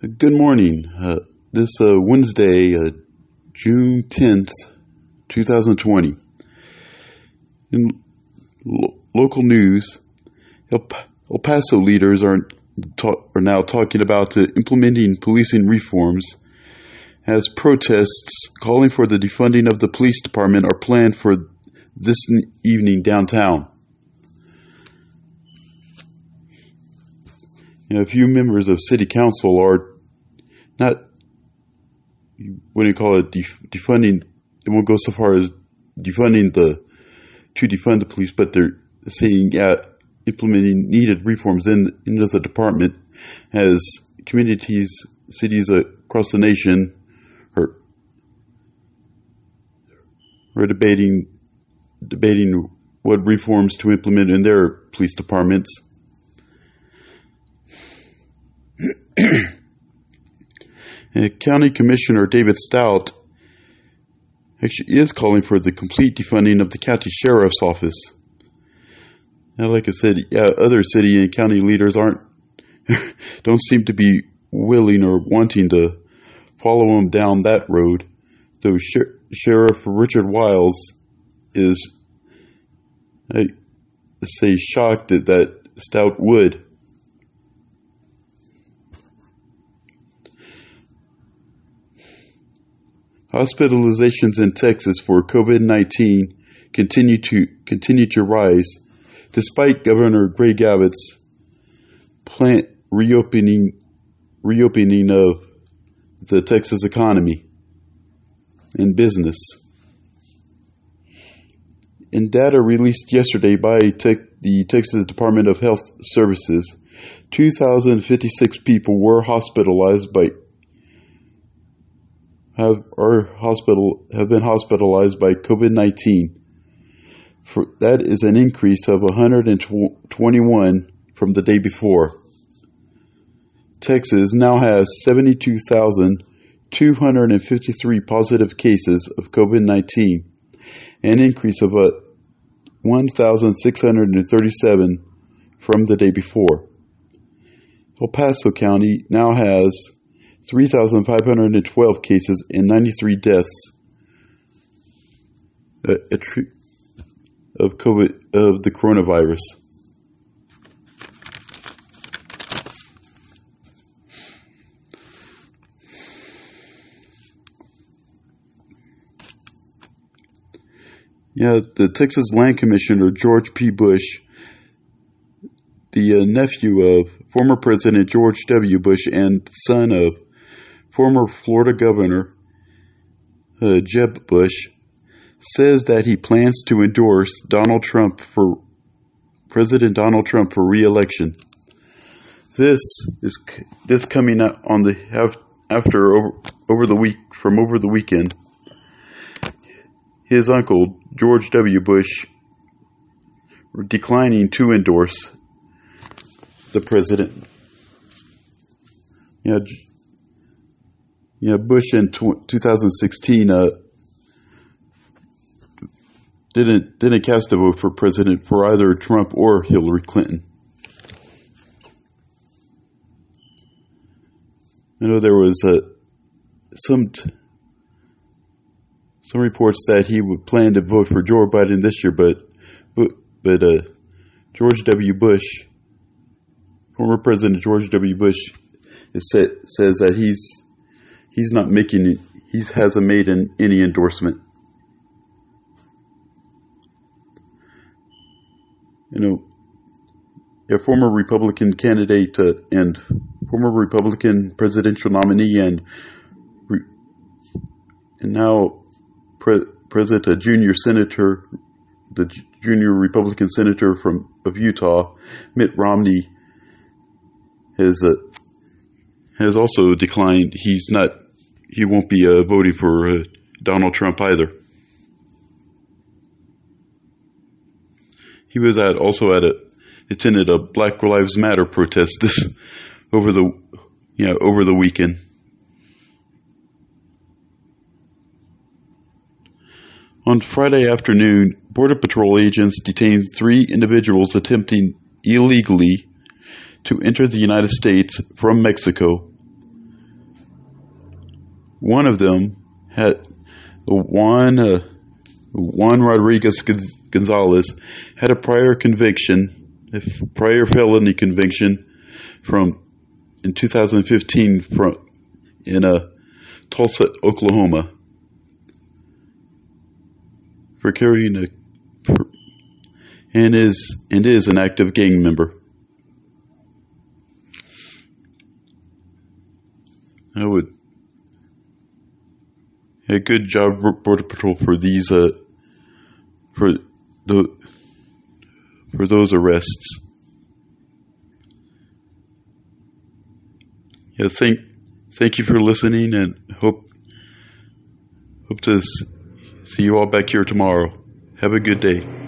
Good morning. Uh, this uh, Wednesday, uh, June 10th, 2020. In lo- local news, El, El Paso leaders are, ta- are now talking about implementing policing reforms as protests calling for the defunding of the police department are planned for this evening downtown. You know, a few members of city council are not, what do you call it, def- defunding, it won't go so far as defunding the, to defund the police, but they're saying, yeah, implementing needed reforms in, into the department as communities, cities across the nation are, are debating, debating what reforms to implement in their police departments. County Commissioner David Stout actually is calling for the complete defunding of the county sheriff's office. Now, like I said, yeah, other city and county leaders aren't don't seem to be willing or wanting to follow him down that road. Though Sher- Sheriff Richard Wiles is, I say, shocked that Stout would. Hospitalizations in Texas for COVID-19 continue to continue to rise, despite Governor Greg Abbott's plant reopening reopening of the Texas economy and business. In data released yesterday by tech, the Texas Department of Health Services, 2,056 people were hospitalized by have are hospital have been hospitalized by COVID nineteen. For that is an increase of 121 from the day before. Texas now has 72,253 positive cases of COVID 19, an increase of uh, 1,637 from the day before. El Paso County now has 3,512 cases and 93 deaths uh, of COVID of the coronavirus. Yeah, the Texas Land Commissioner George P. Bush, the uh, nephew of former President George W. Bush and son of former Florida Governor uh, Jeb Bush, says that he plans to endorse Donald Trump for President Donald Trump for re-election. This is this coming up on the after over, over the week from over the weekend. His uncle George W. Bush declining to endorse the president. Yeah, you know, Bush in 2016 uh, didn't didn't cast a vote for president for either Trump or Hillary Clinton. I know there was uh, some t- some reports that he would plan to vote for Joe Biden this year, but but but uh, George W. Bush, former President George W. Bush, is says that he's he's not making it, he hasn't made an, any endorsement. You know, a former Republican candidate uh, and former Republican presidential nominee and and now pre- present a junior senator, the junior Republican senator from of Utah, Mitt Romney, has uh, has also declined. He's not he won't be uh, voting for uh, Donald Trump either. He was at also at a attended a Black Lives Matter protest this over the you know over the weekend. On Friday afternoon, Border Patrol agents detained three individuals attempting illegally to enter the United States from Mexico. One of them had Juan uh, Juan Rodriguez Gonzalez had a prior conviction, a prior felony conviction from in 2015 from in uh, Tulsa, Oklahoma, for carrying a and is and is an active gang member. I would a good job, Border Patrol, for these uh, for the for those arrests. Yeah, thank thank you for listening, and hope hope to see you all back here tomorrow. Have a good day.